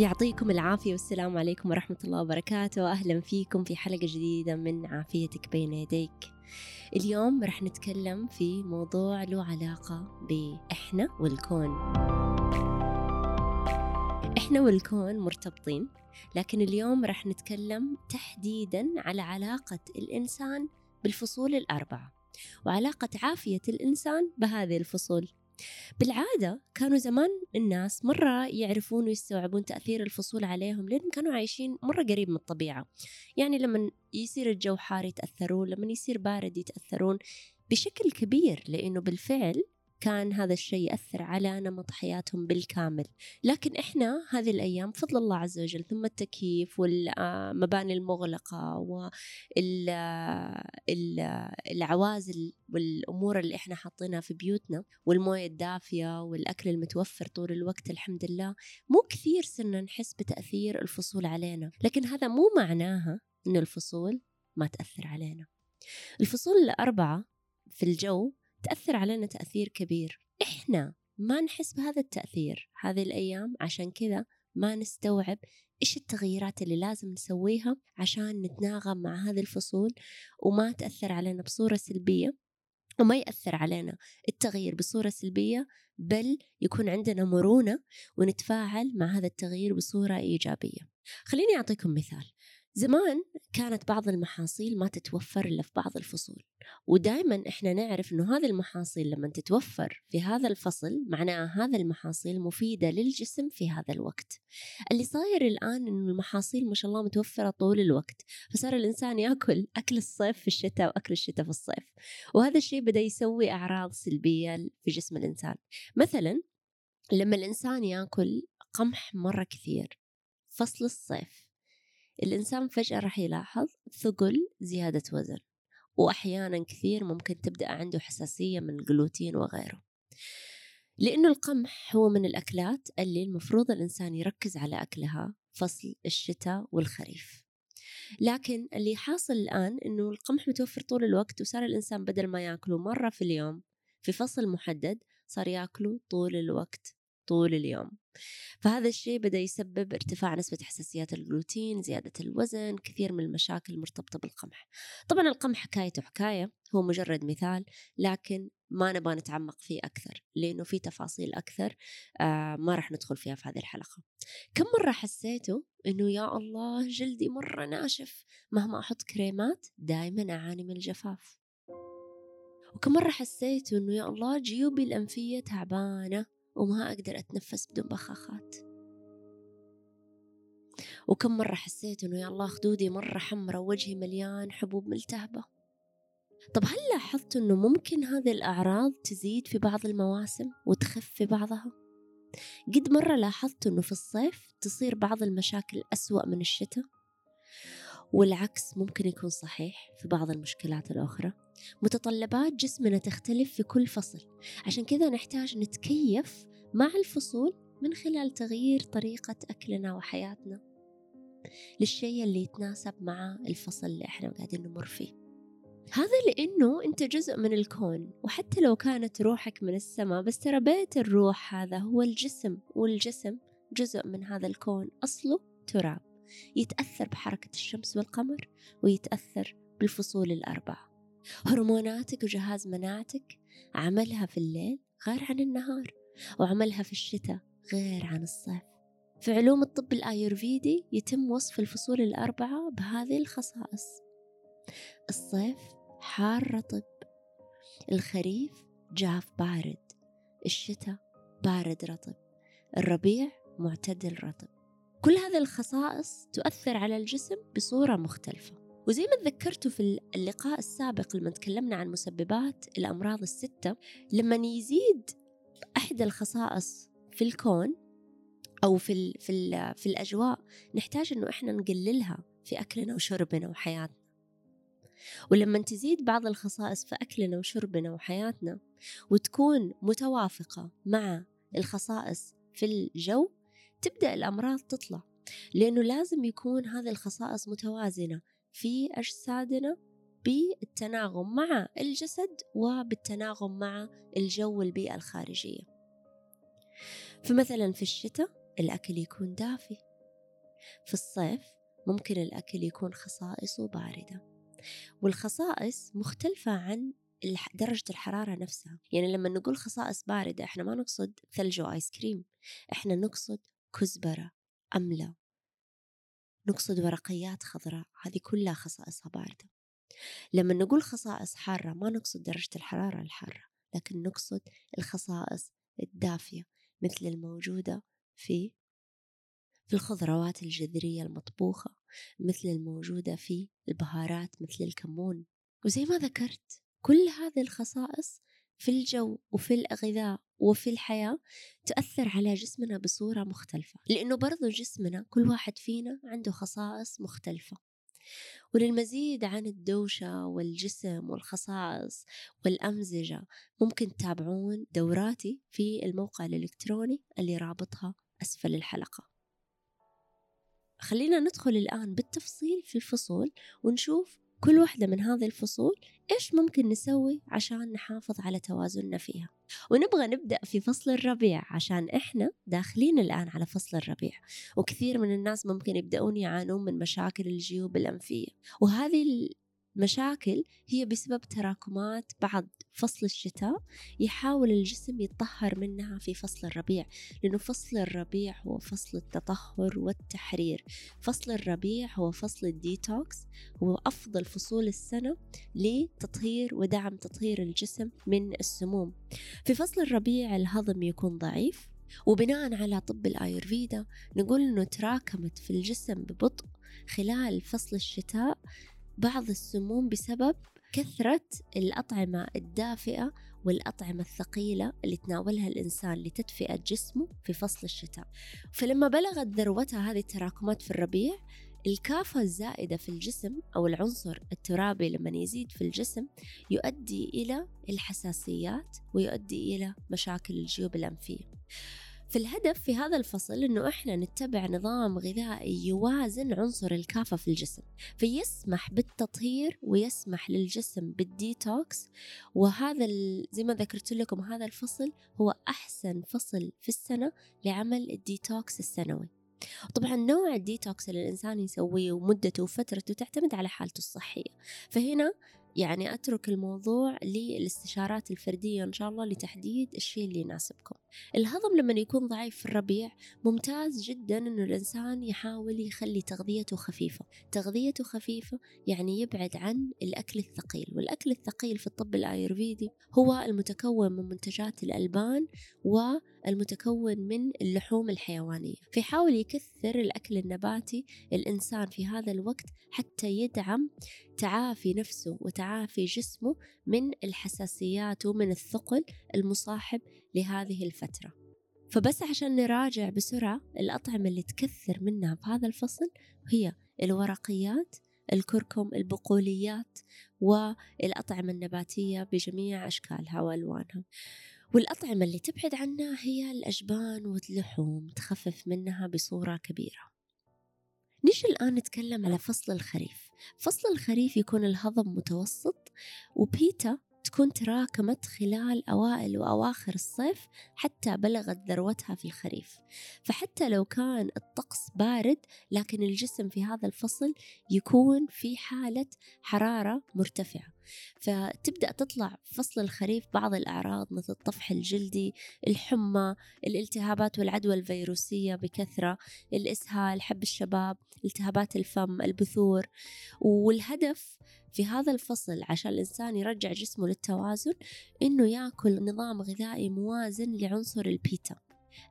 يعطيكم العافية والسلام عليكم ورحمة الله وبركاته. أهلا فيكم في حلقة جديدة من عافيتك بين يديك. اليوم رح نتكلم في موضوع له علاقة بإحنا والكون. إحنا والكون مرتبطين لكن اليوم رح نتكلم تحديدا على علاقة الإنسان بالفصول الأربعة. وعلاقة عافية الإنسان بهذه الفصول. بالعادة كانوا زمان الناس مرة يعرفون ويستوعبون تأثير الفصول عليهم لأن كانوا عايشين مرة قريب من الطبيعة. يعني لما يصير الجو حار يتأثرون لما يصير بارد يتأثرون بشكل كبير لأنه بالفعل كان هذا الشيء يأثر على نمط حياتهم بالكامل. لكن إحنا هذه الأيام فضل الله عز وجل ثم التكييف والمباني المغلقة والعوازل والأمور اللي إحنا حاطينها في بيوتنا والموية الدافية والأكل المتوفر طول الوقت الحمد لله مو كثير صرنا نحس بتأثير الفصول علينا. لكن هذا مو معناها أن الفصول ما تأثر علينا. الفصول الأربعة في الجو تأثر علينا تأثير كبير. إحنا ما نحس بهذا التأثير هذه الأيام عشان كذا ما نستوعب إيش التغييرات اللي لازم نسويها عشان نتناغم مع هذه الفصول وما تأثر علينا بصورة سلبية وما يأثر علينا التغيير بصورة سلبية بل يكون عندنا مرونة ونتفاعل مع هذا التغيير بصورة إيجابية. خليني أعطيكم مثال. زمان كانت بعض المحاصيل ما تتوفر إلا في بعض الفصول ودائما إحنا نعرف أنه هذه المحاصيل لما تتوفر في هذا الفصل معناها هذا المحاصيل مفيدة للجسم في هذا الوقت. اللي صاير الآن أنه المحاصيل ما شاء الله متوفرة طول الوقت فصار الإنسان يأكل أكل الصيف في الشتاء وأكل الشتاء في الصيف وهذا الشيء بدأ يسوي أعراض سلبية في جسم الإنسان. مثلا لما الإنسان يأكل قمح مرة كثير فصل الصيف الإنسان فجأة راح يلاحظ ثقل زيادة وزن وأحيانا كثير ممكن تبدأ عنده حساسية من الجلوتين وغيره. لأنه القمح هو من الأكلات اللي المفروض الإنسان يركز على أكلها فصل الشتاء والخريف. لكن اللي حاصل الآن إنه القمح متوفر طول الوقت وصار الإنسان بدل ما يأكله مرة في اليوم في فصل محدد صار يأكله طول الوقت. طول اليوم. فهذا الشيء بدأ يسبب ارتفاع نسبة حساسيات الجلوتين زيادة الوزن كثير من المشاكل المرتبطة بالقمح. طبعا القمح حكايته حكاية هو مجرد مثال لكن ما نبغى نتعمق فيه أكثر لأنه في تفاصيل أكثر آه ما راح ندخل فيها في هذه الحلقة. كم مرة حسيتوا أنه يا الله جلدي مرة ناشف مهما أحط كريمات دائما أعاني من الجفاف؟ وكم مرة حسيت أنه يا الله جيوبي الأنفية تعبانة؟ وما أقدر أتنفس بدون بخاخات. وكم مرة حسيت إنه يا الله خدودي مرة حمرة ووجهي مليان حبوب ملتهبة. طب هل لاحظت إنه ممكن هذه الأعراض تزيد في بعض المواسم وتخف في بعضها؟ قد مرة لاحظت إنه في الصيف تصير بعض المشاكل أسوأ من الشتاء؟ والعكس ممكن يكون صحيح في بعض المشكلات الأخرى. متطلبات جسمنا تختلف في كل فصل. عشان كذا نحتاج نتكيف مع الفصول من خلال تغيير طريقة أكلنا وحياتنا. للشيء اللي يتناسب مع الفصل اللي إحنا قاعدين نمر فيه. هذا لأنه أنت جزء من الكون وحتى لو كانت روحك من السماء بس ترى بيت الروح هذا هو الجسم والجسم جزء من هذا الكون. أصله تراب. يتأثر بحركة الشمس والقمر ويتأثر بالفصول الأربعة. هرموناتك وجهاز مناعتك عملها في الليل غير عن النهار وعملها في الشتاء غير عن الصيف. في علوم الطب الآيورفيدي يتم وصف الفصول الأربعة بهذه الخصائص. الصيف حار رطب الخريف جاف بارد الشتاء بارد رطب الربيع معتدل رطب. كل هذه الخصائص تؤثر على الجسم بصورة مختلفة. وزي ما تذكرتوا في اللقاء السابق لما تكلمنا عن مسببات الأمراض الستة لما يزيد أحد الخصائص في الكون أو في ال في ال في الأجواء نحتاج إنه إحنا نقللها في أكلنا وشربنا وحياتنا. ولما تزيد بعض الخصائص في أكلنا وشربنا وحياتنا وتكون متوافقة مع الخصائص في الجو تبدأ الأمراض تطلع. لأنه لازم يكون هذه الخصائص متوازنة. في أجسادنا بالتناغم مع الجسد وبالتناغم مع الجو والبيئة الخارجية. فمثلا في الشتاء الأكل يكون دافي. في الصيف ممكن الأكل يكون خصائصه باردة. والخصائص مختلفة عن درجة الحرارة نفسها. يعني لما نقول خصائص باردة إحنا ما نقصد ثلج وآيس كريم. إحنا نقصد كزبرة أملة نقصد ورقيات خضراء هذه كلها خصائصها باردة. لما نقول خصائص حارة ما نقصد درجة الحرارة الحارة لكن نقصد الخصائص الدافية مثل الموجودة في في الخضروات الجذرية المطبوخة مثل الموجودة في البهارات مثل الكمون. وزي ما ذكرت كل هذه الخصائص في الجو وفي الغذاء وفي الحياة تؤثر على جسمنا بصورة مختلفة لأنه برضو جسمنا كل واحد فينا عنده خصائص مختلفة. وللمزيد عن الدوشة والجسم والخصائص والأمزجة ممكن تتابعون دوراتي في الموقع الإلكتروني اللي رابطها أسفل الحلقة. خلينا ندخل الآن بالتفصيل في الفصول ونشوف كل واحدة من هذه الفصول إيش ممكن نسوي عشان نحافظ على توازننا فيها؟ ونبغى نبدأ في فصل الربيع عشان إحنا داخلين الآن على فصل الربيع وكثير من الناس ممكن يبدأون يعانون من مشاكل الجيوب الأنفية وهذه مشاكل هي بسبب تراكمات بعد فصل الشتاء يحاول الجسم يتطهر منها في فصل الربيع لأنه فصل الربيع هو فصل التطهر والتحرير. فصل الربيع هو فصل الديتوكس هو أفضل فصول السنة لتطهير ودعم تطهير الجسم من السموم. في فصل الربيع الهضم يكون ضعيف وبناء على طب الآيورفيدا نقول أنه تراكمت في الجسم ببطء خلال فصل الشتاء بعض السموم بسبب كثرة الأطعمة الدافئة والأطعمة الثقيلة اللي تناولها الإنسان لتدفئة جسمه في فصل الشتاء. فلما بلغت ذروتها هذه التراكمات في الربيع الكافة الزائدة في الجسم أو العنصر الترابي لما يزيد في الجسم يؤدي إلى الحساسيات ويؤدي إلى مشاكل الجيوب الأنفية. فالهدف في هذا الفصل إنه إحنا نتبع نظام غذائي يوازن عنصر الكافا في الجسم فيسمح بالتطهير ويسمح للجسم بالديتوكس. وهذا زي ما ذكرت لكم هذا الفصل هو أحسن فصل في السنة لعمل الديتوكس السنوي. طبعا نوع الديتوكس اللي الإنسان يسويه ومدته وفترته تعتمد على حالته الصحية. فهنا يعني أترك الموضوع للاستشارات الفردية إن شاء الله لتحديد الشيء اللي يناسبكم. الهضم لما يكون ضعيف في الربيع ممتاز جدا إنه الإنسان يحاول يخلي تغذيته خفيفة. تغذيته خفيفة يعني يبعد عن الأكل الثقيل والأكل الثقيل في الطب الآيurvedi هو المتكون من منتجات الألبان والمتكون من اللحوم الحيوانية. فيحاول يكثر الأكل النباتي الإنسان في هذا الوقت حتى يدعم تعافي نفسه وتعافي جسمه من الحساسيات ومن الثقل المصاحب لهذه الفترة. فبس عشان نراجع بسرعة الأطعمة اللي تكثر منها في هذا الفصل هي الورقيات الكركم البقوليات والأطعمة النباتية بجميع أشكالها وألوانها. والأطعمة اللي تبعد عنها هي الأجبان واللحوم تخفف منها بصورة كبيرة. نيجي الآن نتكلم على فصل الخريف. فصل الخريف يكون الهضم متوسط وبيتا تكون تراكمت خلال أوائل وأواخر الصيف حتى بلغت ذروتها في الخريف. فحتى لو كان الطقس بارد لكن الجسم في هذا الفصل يكون في حالة حرارة مرتفعة. فتبدأ تطلع فصل الخريف بعض الأعراض مثل الطفح الجلدي الحمى الالتهابات والعدوى الفيروسية بكثرة الإسهال حب الشباب التهابات الفم البثور. والهدف في هذا الفصل عشان الإنسان يرجع جسمه للتوازن إنه ياكل نظام غذائي موازن لعنصر البيتا.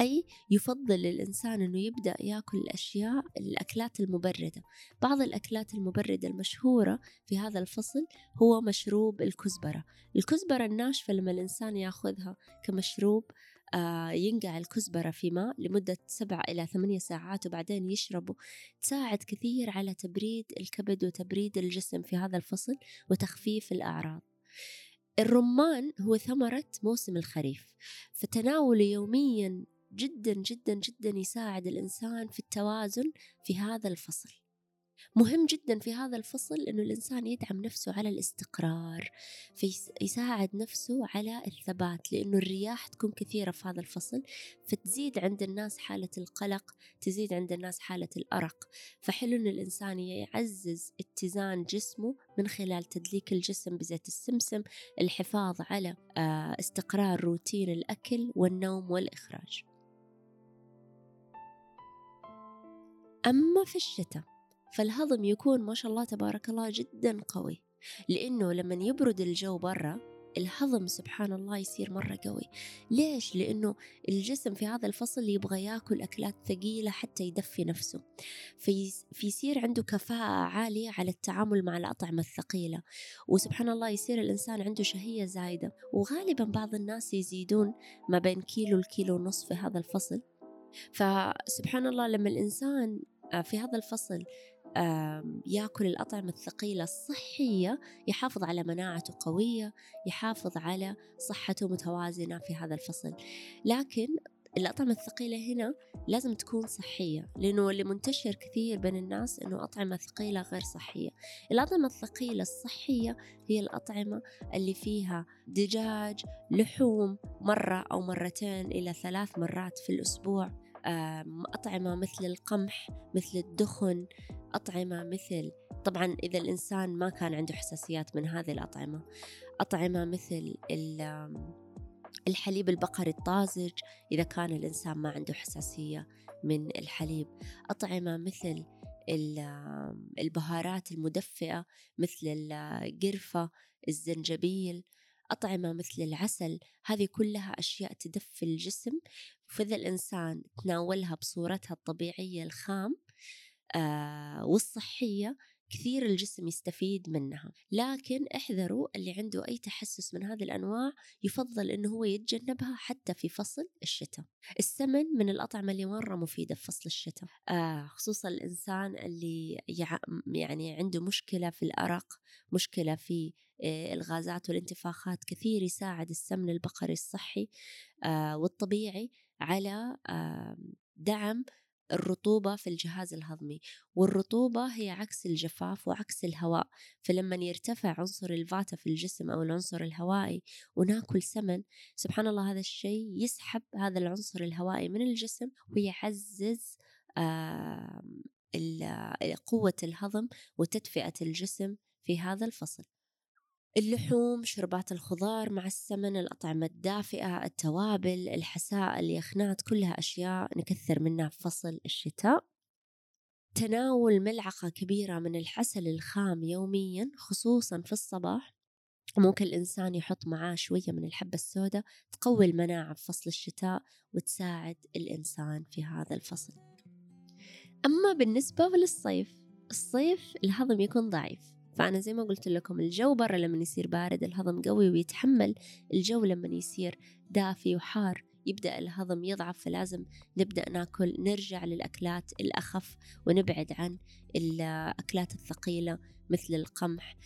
أي يفضل للإنسان أنه يبدأ يأكل الأشياء الأكلات المبردة. بعض الأكلات المبردة المشهورة في هذا الفصل هو مشروب الكزبرة. الكزبرة الناشفة لما الإنسان يأخذها كمشروب آه ينقع الكزبرة في ماء لمدة سبع إلى ثمانية ساعات وبعدين يشربه تساعد كثير على تبريد الكبد وتبريد الجسم في هذا الفصل وتخفيف الأعراض. الرمان هو ثمرة موسم الخريف فتناوله يوميا جدا جدا جدا يساعد الإنسان في التوازن في هذا الفصل. مهم جدا في هذا الفصل إنه الإنسان يدعم نفسه على الاستقرار فيساعد نفسه على الثبات لأنه الرياح تكون كثيرة في هذا الفصل فتزيد عند الناس حالة القلق تزيد عند الناس حالة الأرق. فحلو ان الإنسان يعزز اتزان جسمه من خلال تدليك الجسم بزيت السمسم الحفاظ على آه، استقرار روتين الأكل والنوم والإخراج. أما في الشتاء فالهضم يكون ما شاء الله تبارك الله جدا قوي. لأنه لما يبرد الجو برا الهضم سبحان الله يصير مرة قوي. ليش؟ لأنه الجسم في هذا الفصل يبغى ياكل أكلات ثقيلة حتى يدفي نفسه. في فيصير عنده كفاءة عالية على التعامل مع الأطعمة الثقيلة. وسبحان الله يصير الإنسان عنده شهية زايدة. وغالبا بعض الناس يزيدون ما بين كيلو الكيلو ونصف في هذا الفصل. فسبحان الله لما الإنسان آه، في هذا الفصل ياكل الأطعمة الثقيلة الصحية يحافظ على مناعته قوية يحافظ على صحته متوازنة في هذا الفصل. لكن الأطعمة الثقيلة هنا لازم تكون صحية لأنه اللي منتشر كثير بين الناس أنه أطعمة ثقيلة غير صحية. الأطعمة الثقيلة الصحية هي الأطعمة اللي فيها دجاج لحوم مرة أو مرتين إلى ثلاث مرات في الأسبوع. أطعمة مثل القمح مثل الدخن أطعمة مثل طبعا إذا الإنسان ما كان عنده حساسيات من هذه الأطعمة أطعمة مثل الحليب البقري الطازج إذا كان الإنسان ما عنده حساسية من الحليب أطعمة مثل البهارات المدفئة مثل القرفة الزنجبيل أطعمة مثل العسل هذه كلها أشياء تدفي الجسم فإذا الإنسان تناولها بصورتها الطبيعية الخام آه والصحية كثير الجسم يستفيد منها. لكن احذروا اللي عنده أي تحسس من هذه الأنواع يفضل أنه هو يتجنبها حتى في فصل الشتاء. السمن من الأطعمة اللي مرة مفيدة في فصل الشتاء. آه خصوصا الإنسان اللي يعني عنده مشكلة في الأرق مشكلة في آه، الغازات والانتفاخات كثير يساعد السمن البقري الصحي آه، والطبيعي على دعم الرطوبة في الجهاز الهضمي. والرطوبة هي عكس الجفاف وعكس الهواء. فلما يرتفع عنصر الفاتا في الجسم أو العنصر الهوائي وناكل سمن سبحان الله هذا الشيء يسحب هذا العنصر الهوائي من الجسم ويعزز قوة الهضم وتدفئة الجسم في هذا الفصل. اللحوم شربات الخضار مع السمن الأطعمة الدافئة التوابل الحساء اليخنات كلها أشياء نكثر منها في فصل الشتاء. تناول ملعقة كبيرة من الحسل الخام يوميا خصوصا في الصباح. ممكن الإنسان يحط معاه شوية من الحبة السوداء تقوي المناعة في فصل الشتاء وتساعد الإنسان في هذا الفصل. أما بالنسبة للصيف الصيف الهضم يكون ضعيف. فأنا زي ما قلت لكم الجو برا لما يصير بارد الهضم قوي ويتحمل الجو لما يصير دافي وحار يبدأ الهضم يضعف فلازم نبدأ ناكل نرجع للأكلات الأخف ونبعد عن الأكلات الثقيلة مثل القمح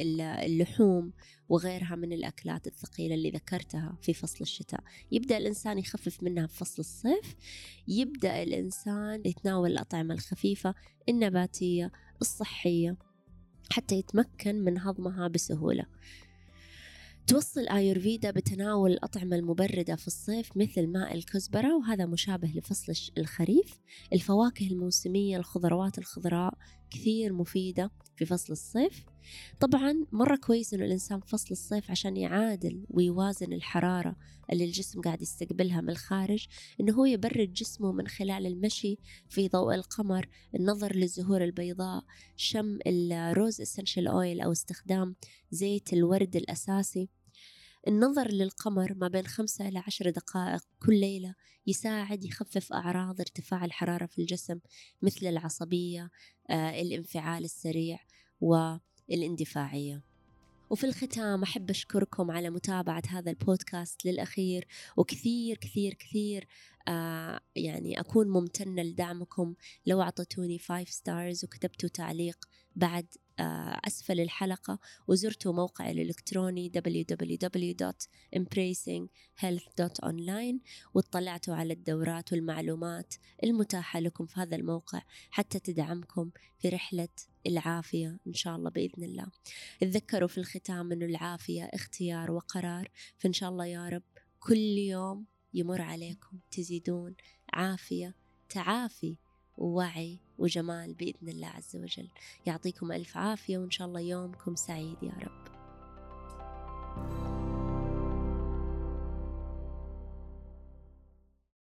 اللحوم وغيرها من الأكلات الثقيلة اللي ذكرتها في فصل الشتاء. يبدأ الإنسان يخفف منها في فصل الصيف يبدأ الإنسان يتناول الأطعمة الخفيفة النباتية الصحية حتى يتمكن من هضمها بسهولة. توصل آيورفيدا بتناول الأطعمة المبردة في الصيف مثل ماء الكزبرة وهذا مشابه لفصل الخريف. الفواكه الموسمية الخضروات الخضراء كثير مفيدة في فصل الصيف. طبعا مرة كويس إنه الإنسان فصل الصيف عشان يعادل ويوازن الحرارة اللي الجسم قاعد يستقبلها من الخارج إنه هو يبرد جسمه من خلال المشي في ضوء القمر النظر للزهور البيضاء شم الروز اسنشال اويل أو استخدام زيت الورد الأساسي. النظر للقمر ما بين خمسة إلى عشر دقائق كل ليلة يساعد يخفف أعراض ارتفاع الحرارة في الجسم مثل العصبية آه، الانفعال السريع والاندفاعية وفي الختام أحب أشكركم على متابعة هذا البودكاست للأخير وكثير كثير كثير آه يعني أكون ممتنة لدعمكم. لو أعطيتوني 5 ستارز وكتبتوا تعليق بعد أسفل الحلقة وزرتوا موقعي الإلكتروني www.embracinghealth.online واطلعتوا على الدورات والمعلومات المتاحة لكم في هذا الموقع حتى تدعمكم في رحلة العافية إن شاء الله بإذن الله. تذكروا في الختام أنه العافية اختيار وقرار فإن شاء الله يا رب كل يوم يمر عليكم تزيدون عافية تعافي ووعي وجمال بإذن الله عز وجل. يعطيكم ألف عافية وإن شاء الله يومكم سعيد يا رب.